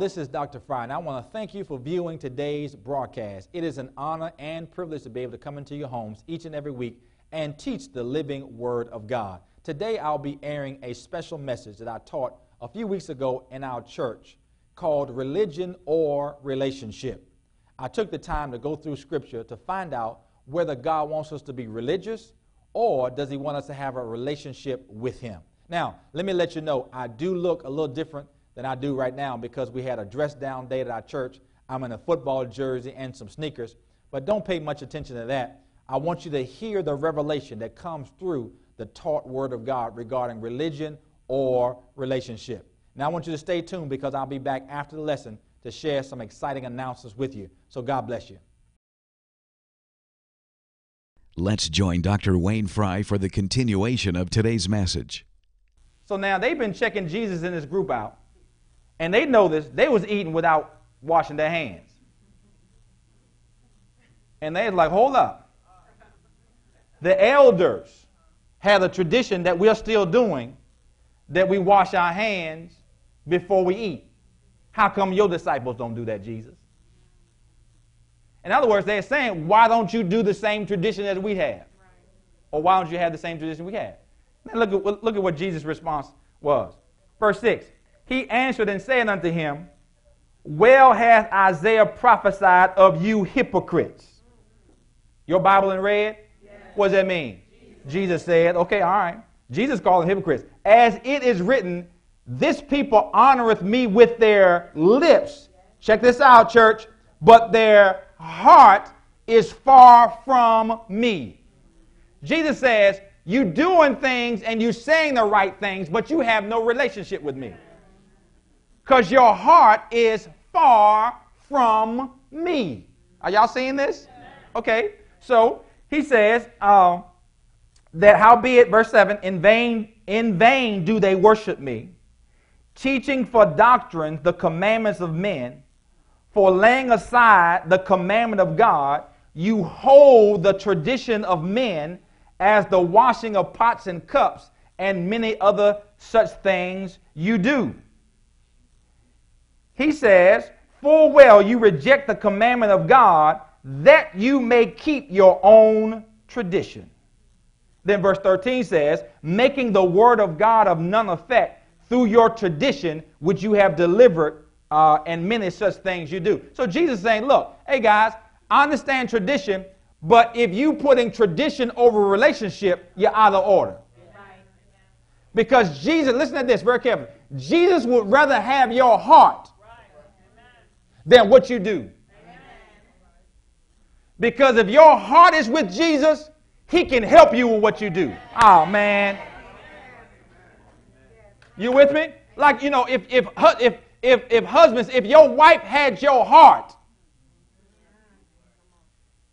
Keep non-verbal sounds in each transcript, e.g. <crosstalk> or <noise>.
This is Dr. Frye, and I want to thank you for viewing today's broadcast. It is an honor and privilege to be able to come into your homes each and every week and teach the living Word of God. Today, I'll be airing a special message that I taught a few weeks ago in our church called Religion or Relationship. I took the time to go through Scripture to find out whether God wants us to be religious or does He want us to have a relationship with Him. Now, let me let you know, I do look a little different than I do right now because we had a dress down day at our church. I'm in a football jersey and some sneakers, but don't pay much attention to that. I want you to hear the revelation that comes through the taught word of God regarding religion or relationship. Now, I want you to stay tuned because I'll be back after the lesson to share some exciting announcements with you. So, God bless you. Let's join Dr. Wayne Frye for the continuation of today's message. So now they've been checking Jesus in this group out and they know this, they was eating without washing their hands. And they was like, hold up. The elders had a tradition that we're still doing that we wash our hands before we eat. How come your disciples don't do that, Jesus? In other words, they're saying, why don't you do the same tradition as we have? Or why don't you have the same tradition we have? Now look at, look at what Jesus' response was. Verse 6 he answered and said unto him, Well hath Isaiah prophesied of you hypocrites. Your Bible in red? Yes. What does that mean? Jesus. Jesus said, okay, all right. Jesus called them hypocrites. As it is written, this people honoreth me with their lips. Check this out, church. But their heart is far from me. Jesus says, you doing things and you saying the right things, but you have no relationship with me because your heart is far from me. Are y'all seeing this? Okay, so he says uh, that howbeit, verse 7, in vain, in vain do they worship me, teaching for doctrines the commandments of men, for laying aside the commandment of God, you hold the tradition of men as the washing of pots and cups, and many other such things you do. He says, Full well you reject the commandment of God that you may keep your own tradition. Then verse 13 says, Making the word of God of none effect through your tradition which you have delivered, uh, and many such things you do. So Jesus is saying, Look, hey guys, I understand tradition, but if you putting tradition over relationship, you're out of order. Because Jesus, listen to this very carefully. Jesus would rather have your heart than what you do. Because if your heart is with Jesus, He can help you with what you do. Oh, man. You with me? Like, you know, if, if, if, if, if husbands, if your wife had your heart,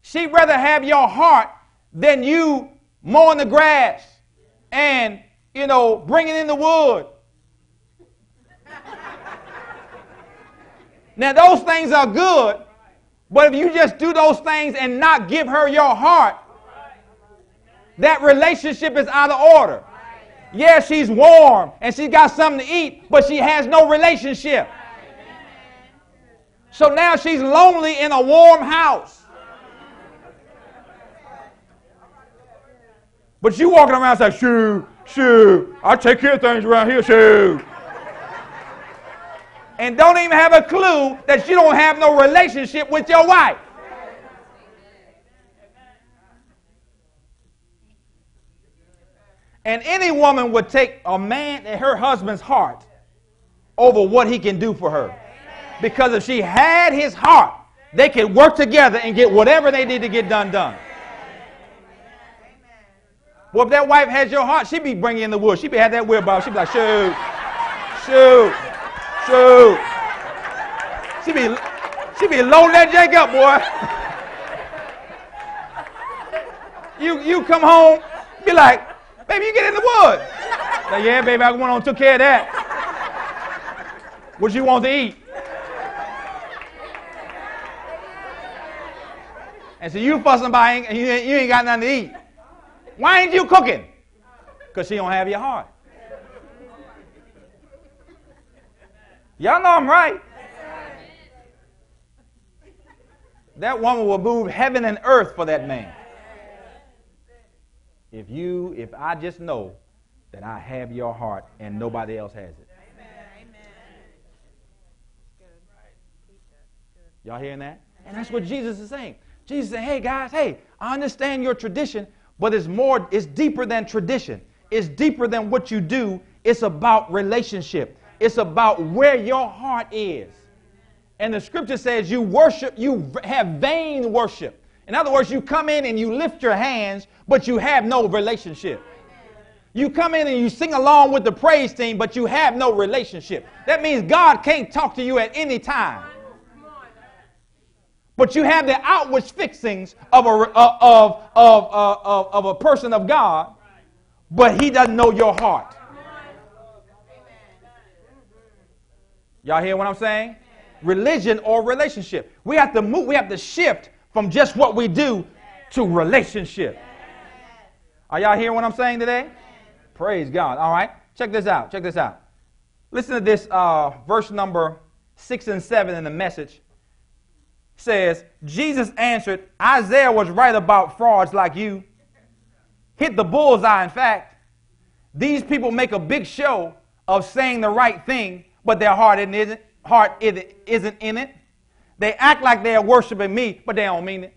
she'd rather have your heart than you mowing the grass and, you know, bringing in the wood Now, those things are good, but if you just do those things and not give her your heart, that relationship is out of order. Yeah, she's warm and she's got something to eat, but she has no relationship. So now she's lonely in a warm house. But you walking around saying, shoo, shoo, I take care of things around here, shoo and don't even have a clue that you don't have no relationship with your wife. And any woman would take a man, and her husband's heart, over what he can do for her. Because if she had his heart, they could work together and get whatever they need to get done done. Well, if that wife has your heart, she'd be bringing in the wood. She'd be had that wheelbarrow. She'd be like, shoot, shoot, shoot. She'd be, she'd be loading that jank up, boy. you, you come home, be like, baby, you get in the wood. Like, yeah, baby, I went on took care of that. What you want to eat? And so you fussing by and you you ain't got nothing to eat. Why ain't you cooking? Because she don't have your heart. Y'all know I'm right. That woman will move heaven and earth for that man. If you, if I just know that I have your heart and nobody else has it. Y'all hearing that? And that's what Jesus is saying. Jesus said, hey guys, hey, I understand your tradition, but it's more, it's deeper than tradition. It's deeper than what you do. It's about relationship. It's about where your heart is. And the scripture says you worship, you have vain worship. In other words, you come in and you lift your hands, but you have no relationship. You come in and you sing along with the praise team, but you have no relationship. That means God can't talk to you at any time. But you have the outward fixings of a, uh, of, of, uh, of, of a person of God, but he doesn't know your heart. Y'all hear what I'm saying? Religion or relationship. We have to move, we have to shift from just what we do to relationship. Are y'all hearing what I'm saying today? Praise God. All right. Check this out. Check this out. Listen to this uh, verse number six and seven in the message says, Jesus answered, Isaiah was right about frauds like you. Hit the bullseye, in fact. These people make a big show of saying the right thing, but their heart isn't, heart isn't in it. They act like they're worshiping me, but they don't mean it.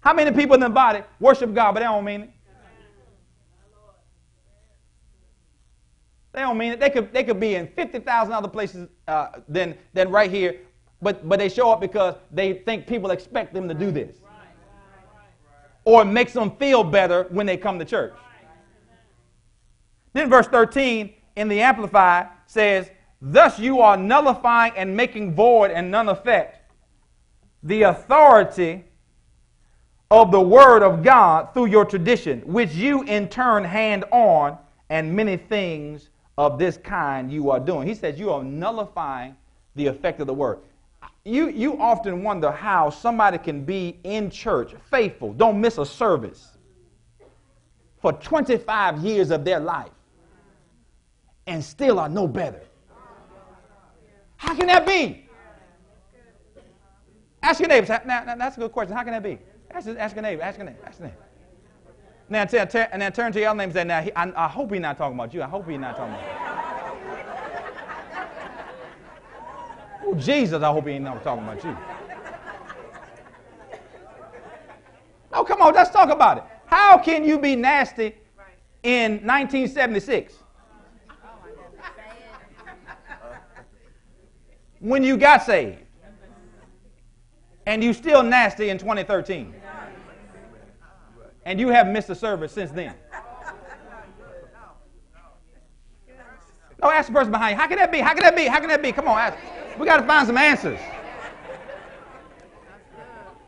How many people in the body worship God, but they don't mean it? They don't mean it. They could, they could be in 50,000 other places uh, than, than right here, but, but they show up because they think people expect them to do this. Or it makes them feel better when they come to church. Then verse 13 in the Amplified says, Thus you are nullifying and making void and none effect the authority of the Word of God through your tradition, which you in turn hand on, and many things of this kind you are doing. He says you are nullifying the effect of the word. You, you often wonder how somebody can be in church, faithful, don't miss a service for 25 years of their life and still are no better. How can that be? Ask your neighbors. Now, now, that's a good question. How can that be? Ask, ask your neighbor. Ask your neighbor. Ask your neighbor. Now, t- t- and then turn to your name and say, now, he, I, I, hope he's not talking about you. I hope he's not talking about you. oh, Jesus, I hope he ain't not talking about you. Oh, come on, let's talk about it. How can you be nasty in 1976? When you got saved. And you still nasty in 2013 and you haven't missed a service since then. No, ask the person behind you. How can that be? How can that be? How can that be? Come on, ask. We got to find some answers.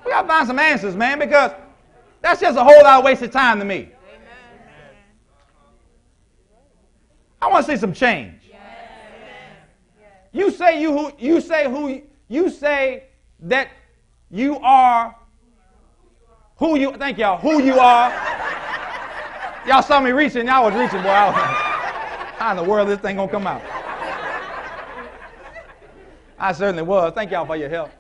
We got to find some answers, man, because that's just a whole lot of wasted time to me. I want to see some change. You say you who you say who you say that you are who you, thank y'all, who you are. y'all saw me reaching, y'all was reaching, boy. I was, how in the world this thing gonna come out? I certainly was. Thank y'all for your help.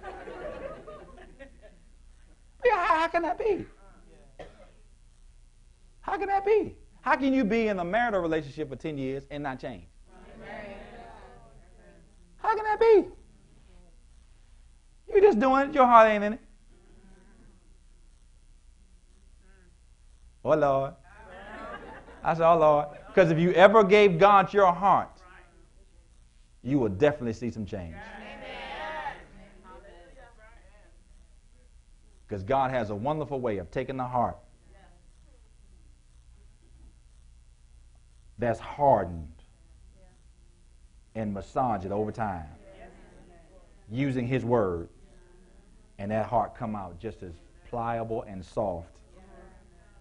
Yeah, how, how can that be? How can that be? How can you be in a marital relationship for 10 years and not change? How can that be? You're just doing it, your heart ain't in it. Oh, Lord. I said, Oh, Lord. Because if you ever gave God your heart, you will definitely see some change. Because God has a wonderful way of taking the heart that's hardened and massage it over time using his word and that heart come out just as pliable and soft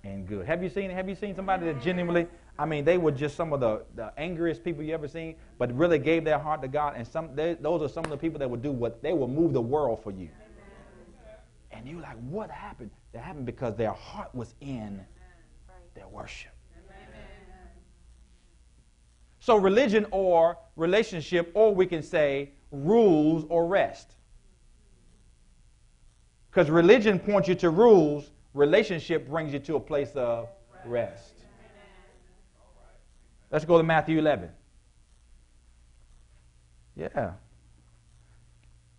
and good. Have you seen have you seen somebody that genuinely i mean they were just some of the, the angriest people you ever seen but really gave their heart to god and some they, those are some of the people that would do what they will move the world for you. And you're like what happened? That happened because their heart was in their worship. So, religion or relationship, or we can say rules or rest. Because religion points you to rules, relationship brings you to a place of rest. Let's go to Matthew 11. Yeah.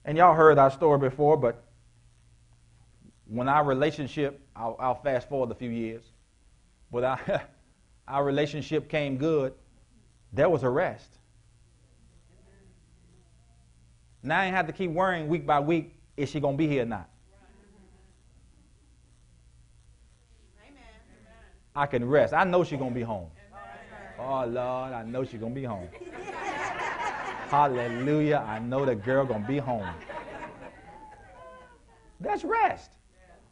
And y'all heard our story before, but when our relationship, I'll, I'll fast forward a few years, but our, <laughs> our relationship came good, there was a rest. Now I have to keep worrying week by week, is she going to be here or not? I can rest. I know she's going to be home. Oh, Lord, I know she's going to be home. Hallelujah. I know the girl going to be home. That's rest.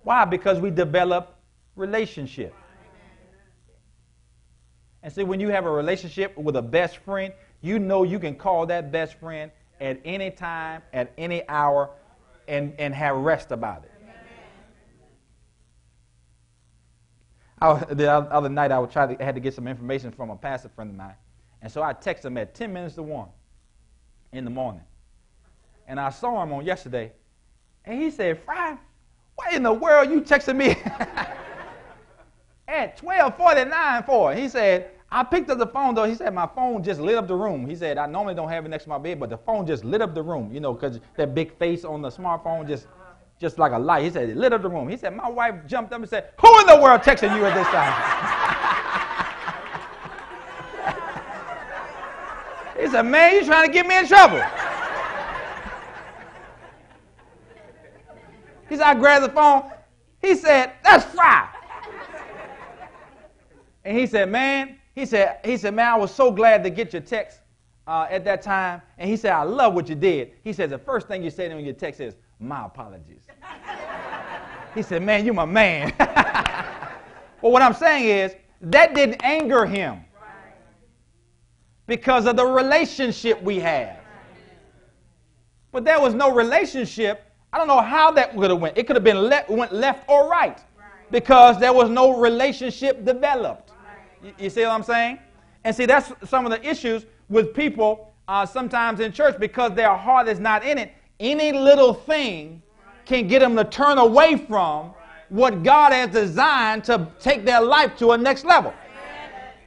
Why? Because we develop relationship. And see, when you have a relationship with a best friend, you know you can call that best friend at any time, at any hour, and, and have rest about it. I, the other night, I was trying to, I had to get some information from a pastor friend of mine. And so I texted him at 10 minutes to 1 in the morning. And I saw him on yesterday. And he said, Frye, what in the world you texting me <laughs> at 1249 for? He said, I picked up the phone though. He said my phone just lit up the room. He said I normally don't have it next to my bed, but the phone just lit up the room. You know, because that big face on the smartphone just, just like a light. He said it lit up the room. He said my wife jumped up and said, "Who in the world texting you at this time?" <laughs> he said, "Man, you trying to get me in trouble?" He said, "I grabbed the phone." He said, "That's Frye." And he said, "Man." He said, he said, man, I was so glad to get your text uh, at that time. And he said, I love what you did. He said, the first thing you said in your text is, my apologies. he said, man, you're my man. <laughs> well, what I'm saying is, that didn't anger him because of the relationship we have. But there was no relationship. I don't know how that would have went. It could have been le- went left or right because there was no relationship developed. You, you see what I'm saying? And see, that's some of the issues with people uh, sometimes in church because their heart is not in it. Any little thing can get them to turn away from what God has designed to take their life to a next level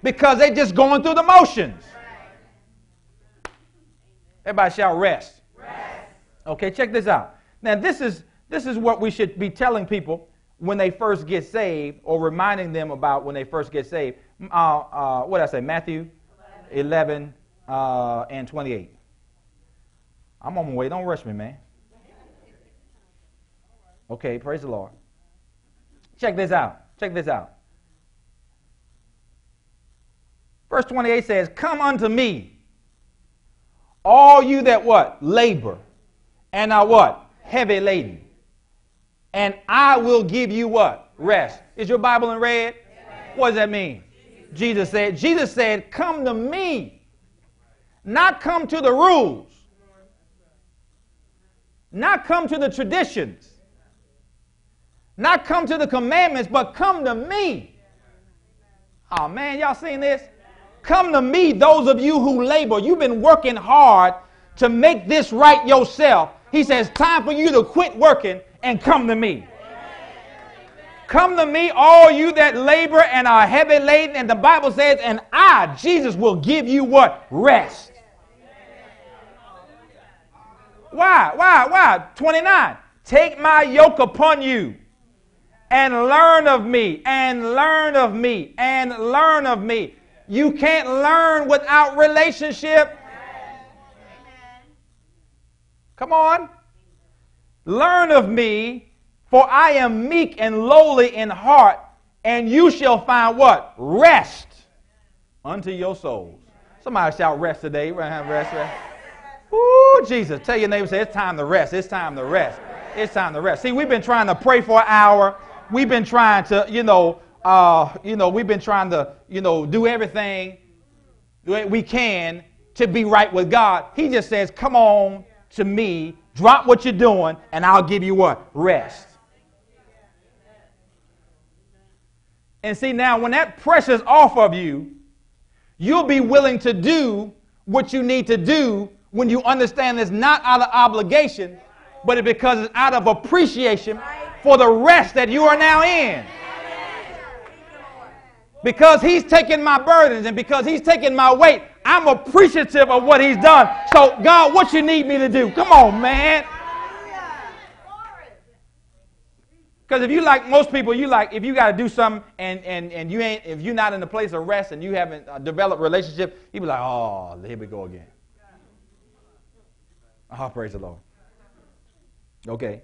because they're just going through the motions. Everybody shout rest. Okay, check this out. Now, this is, this is what we should be telling people when they first get saved or reminding them about when they first get saved uh, uh, what did I say? Matthew 11, uh, and 28. I'm on my way. Don't rush me, man. Okay, praise the Lord. Check this out. Check this out. Verse 28 says, Come unto me, all you that what? Labor and are what? Heavy laden. And I will give you what? Rest. Is your Bible in red? What does that mean? Jesus said. Jesus said, Come to me, not come to the rules, not come to the traditions, not come to the commandments, but come to me. Oh man, y'all seen this? Come to me, those of you who labor. You've been working hard to make this right yourself. He says, Time for you to quit working and come to me. Come to me, all you that labor and are heavy laden. And the Bible says, and I, Jesus, will give you what? Rest. Why? Why? Why? 29. Take my yoke upon you and learn of me, and learn of me, and learn of me. You can't learn without relationship. Come on. Learn of me, for I am meek and lowly in heart, and you shall find what? Rest unto your souls. Somebody shout rest today. Rest, rest. Ooh, Jesus. Tell your neighbor, say, it's time to rest. It's time to rest. It's time to rest. See, we've been trying to pray for an hour. We've been trying to, you know, uh, you know, we've been trying to, you know, do everything we can to be right with God. He just says, come on to me, drop what you're doing, and I'll give you what? Rest. And see, now when that pressure's off of you, you'll be willing to do what you need to do when you understand it's not out of obligation, but it's because it's out of appreciation for the rest that you are now in. Because he's taking my burdens and because he's taking my weight, I'm appreciative of what he's done. So, God, what you need me to do? Come on, man. Because if you like most people, you like if you got to do something and, and, and you ain't if you're not in a place of rest and you haven't uh, developed relationship, you be like, oh, here we go again. Oh, praise the Lord. Okay.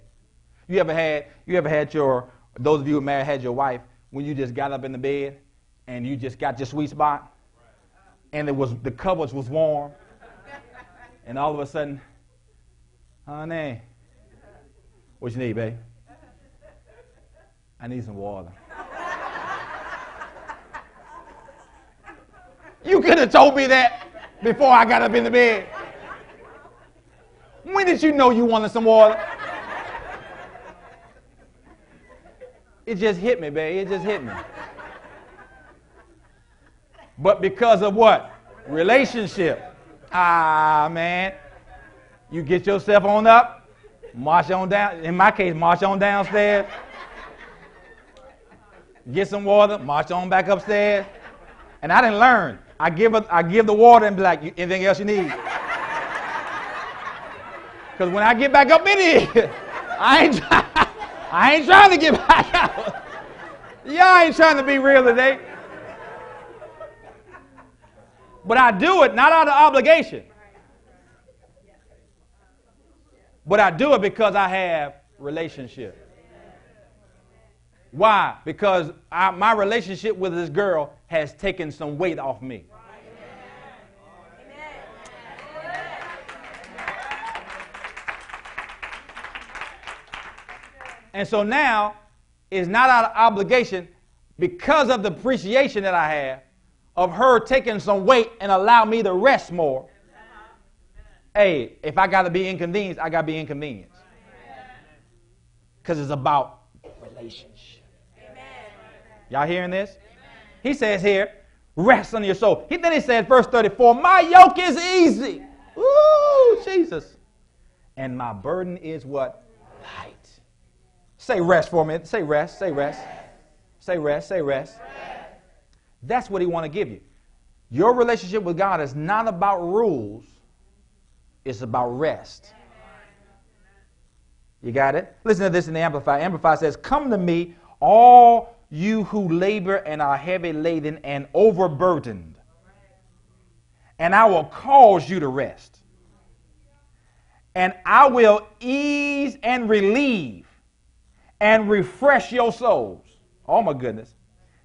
You ever had you ever had your those of you who married had your wife when you just got up in the bed and you just got your sweet spot and it was the covers was warm and all of a sudden, honey, what you need, babe? I need some water. you could have told me that before I got up in the bed. When did you know you wanted some water? It just hit me, babe. It just hit me. But because of what? Relationship. Ah, man. You get yourself on up, march on down. In my case, march on downstairs. Get some water, march on back upstairs. And I didn't learn. I give, a, I give the water and be like, anything else you need? Because when I get back up in here, I ain't, I ain't trying to get back out. Y'all ain't trying to be real today. But I do it not out of obligation. But I do it because I have relationship. Why? Because I, my relationship with this girl has taken some weight off me. And so now it's not out of obligation because of the appreciation that I have of her taking some weight and allow me to rest more. Hey, if I got to be inconvenienced, I got to be inconvenienced. Because it's about relationship. Y'all hearing this? He says here, rest on your soul. He, then he said, verse 34, my yoke is easy. Ooh, Jesus. And my burden is what? Light. Say rest for a minute. Say rest. Say rest. Say rest. Say rest. That's what he want to give you. Your relationship with God is not about rules. It's about rest. You got it? Listen to this in the Amplify. Amplify says, Come to me, all you who labor and are heavy laden and overburdened, and I will cause you to rest. And I will ease and relieve and refresh your souls. Oh my goodness.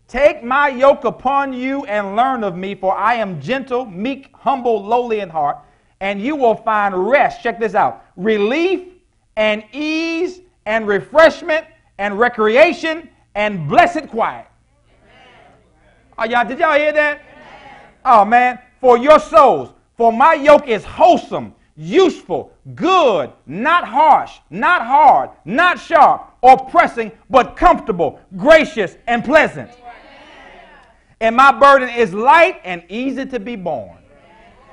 Take my yoke upon you and learn of me, for I am gentle, meek, humble, lowly in heart, and you will find rest. Check this out relief and ease and refreshment and recreation and blessed quiet. Oh, y'all, did y'all hear that? Oh, man. For your souls, for my yoke is wholesome useful, good, not harsh, not hard, not sharp or pressing, but comfortable, gracious, and pleasant. And my burden is light and easy to be borne.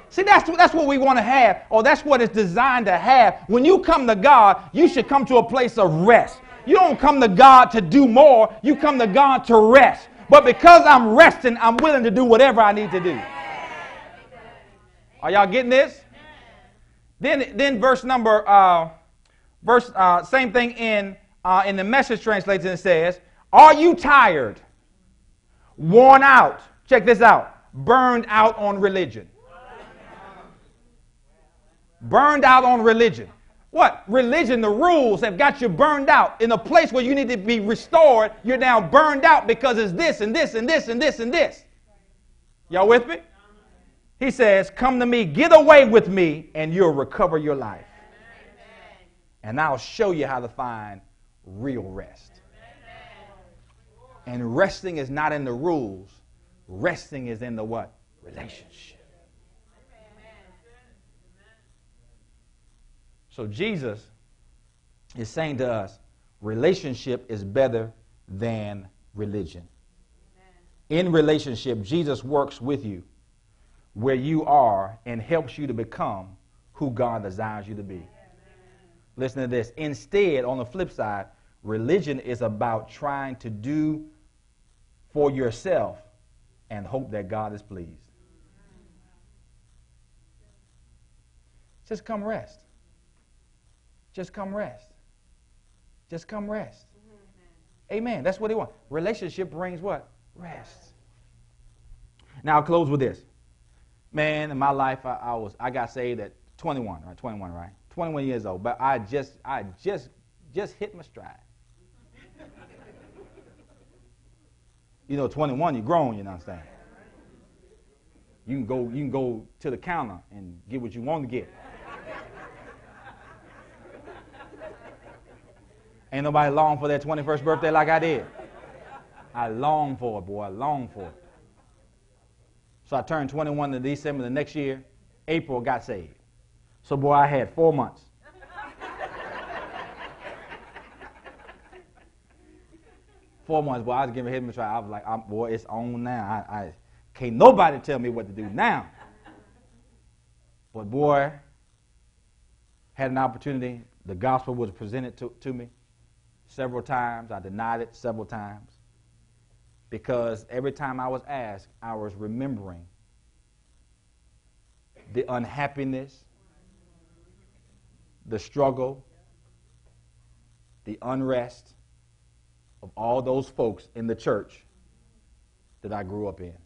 See, that's, that's what we want to have, or that's what it's designed to have. When you come to God, you should come to a place of rest. You don't come to God to do more, you come to God to rest. But because I'm resting, I'm willing to do whatever I need to do. Are y'all getting this? Then, then verse number, uh, verse, uh, same thing in, uh, in the message translation says, Are you tired, worn out? Check this out. burned out on religion. Burned out on religion. What? Religion, the rules have got you burned out. In a place where you need to be restored, you're now burned out because it's this and this and this and this and this. Y'all with me? He says, Come to me, get away with me, and you'll recover your life. And I'll show you how to find real rest. And resting is not in the rules, resting is in the what? Relationship. So Jesus is saying to us, relationship is better than religion. In relationship, Jesus works with you where you are and helps you to become who God desires you to be. Listen to this. Instead, on the flip side, religion is about trying to do for yourself and hope that God is pleased. Just come rest. Just come rest. Just come rest. Amen. That's what he wants. Relationship brings what? Rest. Now I'll close with this. Man, in my life, I, I was I got saved at 21, right? 21, right? 21 years old. But I just I just just hit my stride. you know, 21, you're grown, you know what I'm saying? You can go you can go to the counter and get what you want to get. Ain't nobody long for that 21st birthday like I did. I long for it, boy. I long for it. So I turned 21 in December the next year. April got saved. So, boy, I had four months. <laughs> four months, boy, I was giving him a try. I was like, I'm, boy, it's on now. I, I can't nobody tell me what to do now. But boy, had an opportunity. The gospel was presented to, to me several times. I denied it several times because every time I was asked, I was remembering the unhappiness, the struggle, the unrest of all those folks in the church that I grew up in.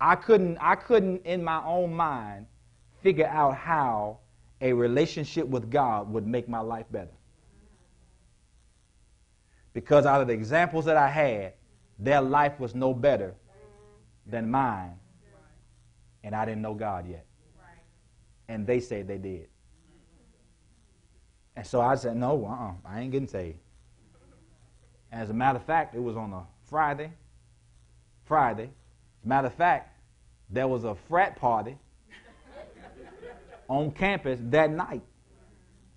I couldn't, I couldn't in my own mind figure out how a relationship with God would make my life better. Because out of the examples that I had, their life was no better than mine. And I didn't know God yet. And they said they did. And so I said, no, uh-uh, I ain't getting saved. As a matter of fact, it was on a Friday. Friday. As a matter of fact, there was a frat party on campus that night.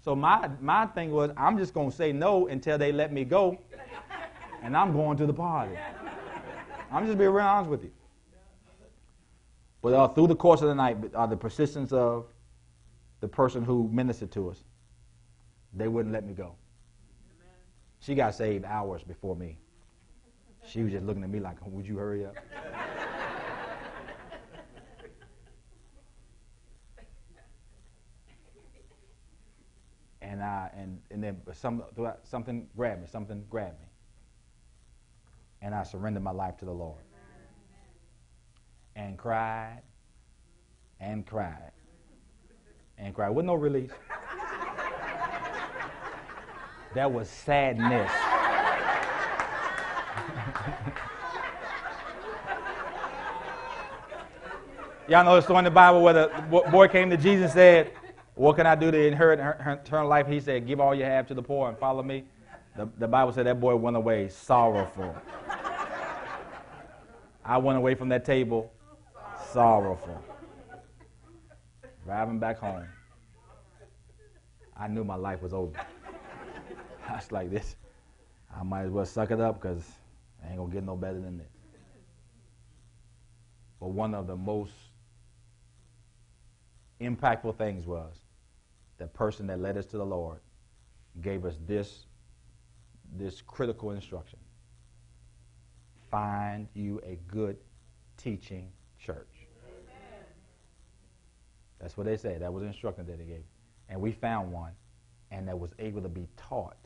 So my, my thing was, I'm just going to say no until they let me go, and I'm going to the party. I'm just being real honest with you. But uh, through the course of the night, uh, the persistence of the person who ministered to us, they wouldn't let me go. She got saved hours before me. She was just looking at me like, would you hurry up? and I and and then some something grabbed me, something grabbed me, and I surrendered my life to the Lord, and cried, and cried, and cried with no release. <laughs> that was sadness. <laughs> Y'all know the story in the Bible where the boy came to Jesus and said, what can I do to inherit eternal life? He said, Give all you have to the poor and follow me. The, the Bible said that boy went away sorrowful. I went away from that table sorrowful. Driving back home, I knew my life was over. <laughs> I was like, this, I might as well suck it up because I ain't going to get no better than this. But one of the most impactful things was the person that led us to the Lord gave us this, this critical instruction. Find you a good teaching church. Amen. That's what they said. That was the instruction that they gave. And we found one, and that was able to be taught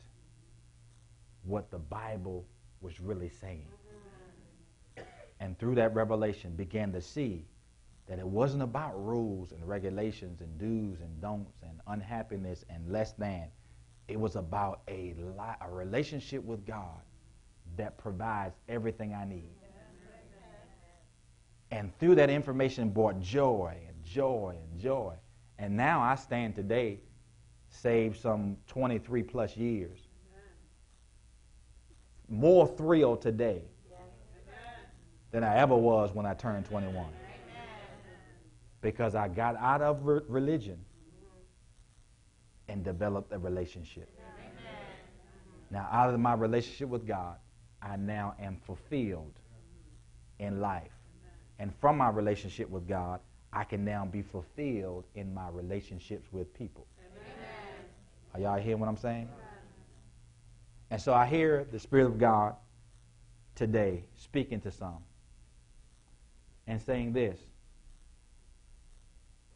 what the Bible was really saying. and through that revelation began to see that it wasn't about rules and regulations and do's and don'ts and unhappiness and less than. It was about a, li- a relationship with God that provides everything I need. And through that information brought joy and joy and joy. And now I stand today, saved some 23 plus years. More thrilled today than I ever was when I turned 21. Because I got out of re- religion and developed a relationship. Now, out of my relationship with God, I now am fulfilled in life. And from my relationship with God, I can now be fulfilled in my relationships with people. Are y'all hearing what I'm saying? And so I hear the Spirit of God today speaking to some and saying this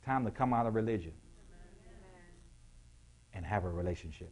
time to come out of religion and have a relationship.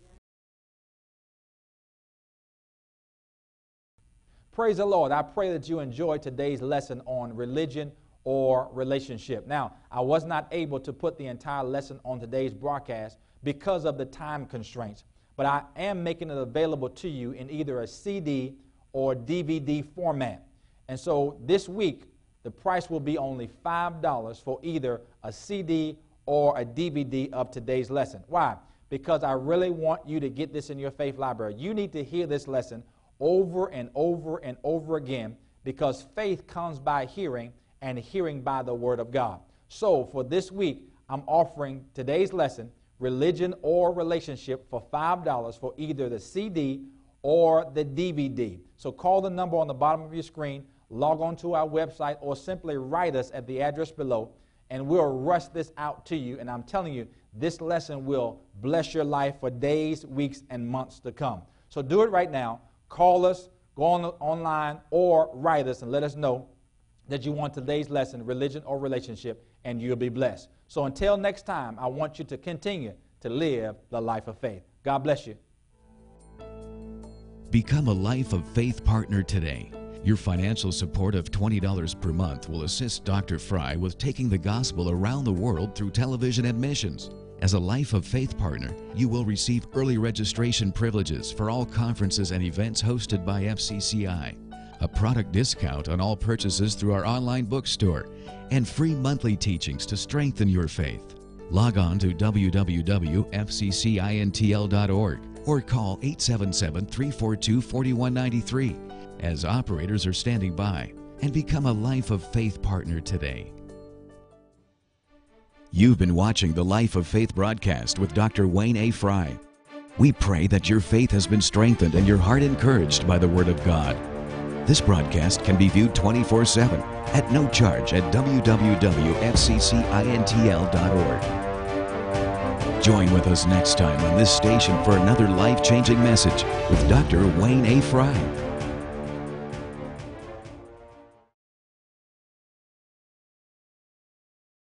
Praise the Lord. I pray that you enjoyed today's lesson on religion or relationship. Now, I was not able to put the entire lesson on today's broadcast because of the time constraints, but I am making it available to you in either a CD or DVD format. And so this week, the price will be only $5 for either a CD or a DVD of today's lesson. Why? Because I really want you to get this in your faith library. You need to hear this lesson over and over and over again because faith comes by hearing and hearing by the Word of God. So for this week, I'm offering today's lesson, Religion or Relationship, for $5 for either the CD or the DVD. So call the number on the bottom of your screen, log on to our website, or simply write us at the address below, and we'll rush this out to you. And I'm telling you, this lesson will bless your life for days, weeks, and months to come. So do it right now. Call us, go on online, or write us and let us know that you want today's lesson, religion or relationship, and you'll be blessed. So until next time, I want you to continue to live the life of faith. God bless you. Become a Life of Faith partner today. Your financial support of $20 per month will assist Dr. Frye with taking the gospel around the world through television admissions. As a Life of Faith partner, you will receive early registration privileges for all conferences and events hosted by FCCI, a product discount on all purchases through our online bookstore, and free monthly teachings to strengthen your faith. Log on to www.fccintl.org or call 877 342 4193 as operators are standing by and become a Life of Faith partner today. You've been watching the Life of Faith broadcast with Dr. Wayne A. Frye. We pray that your faith has been strengthened and your heart encouraged by the Word of God. This broadcast can be viewed 24 7 at no charge at www.fccintl.org. Join with us next time on this station for another life changing message with Dr. Wayne A. Frye.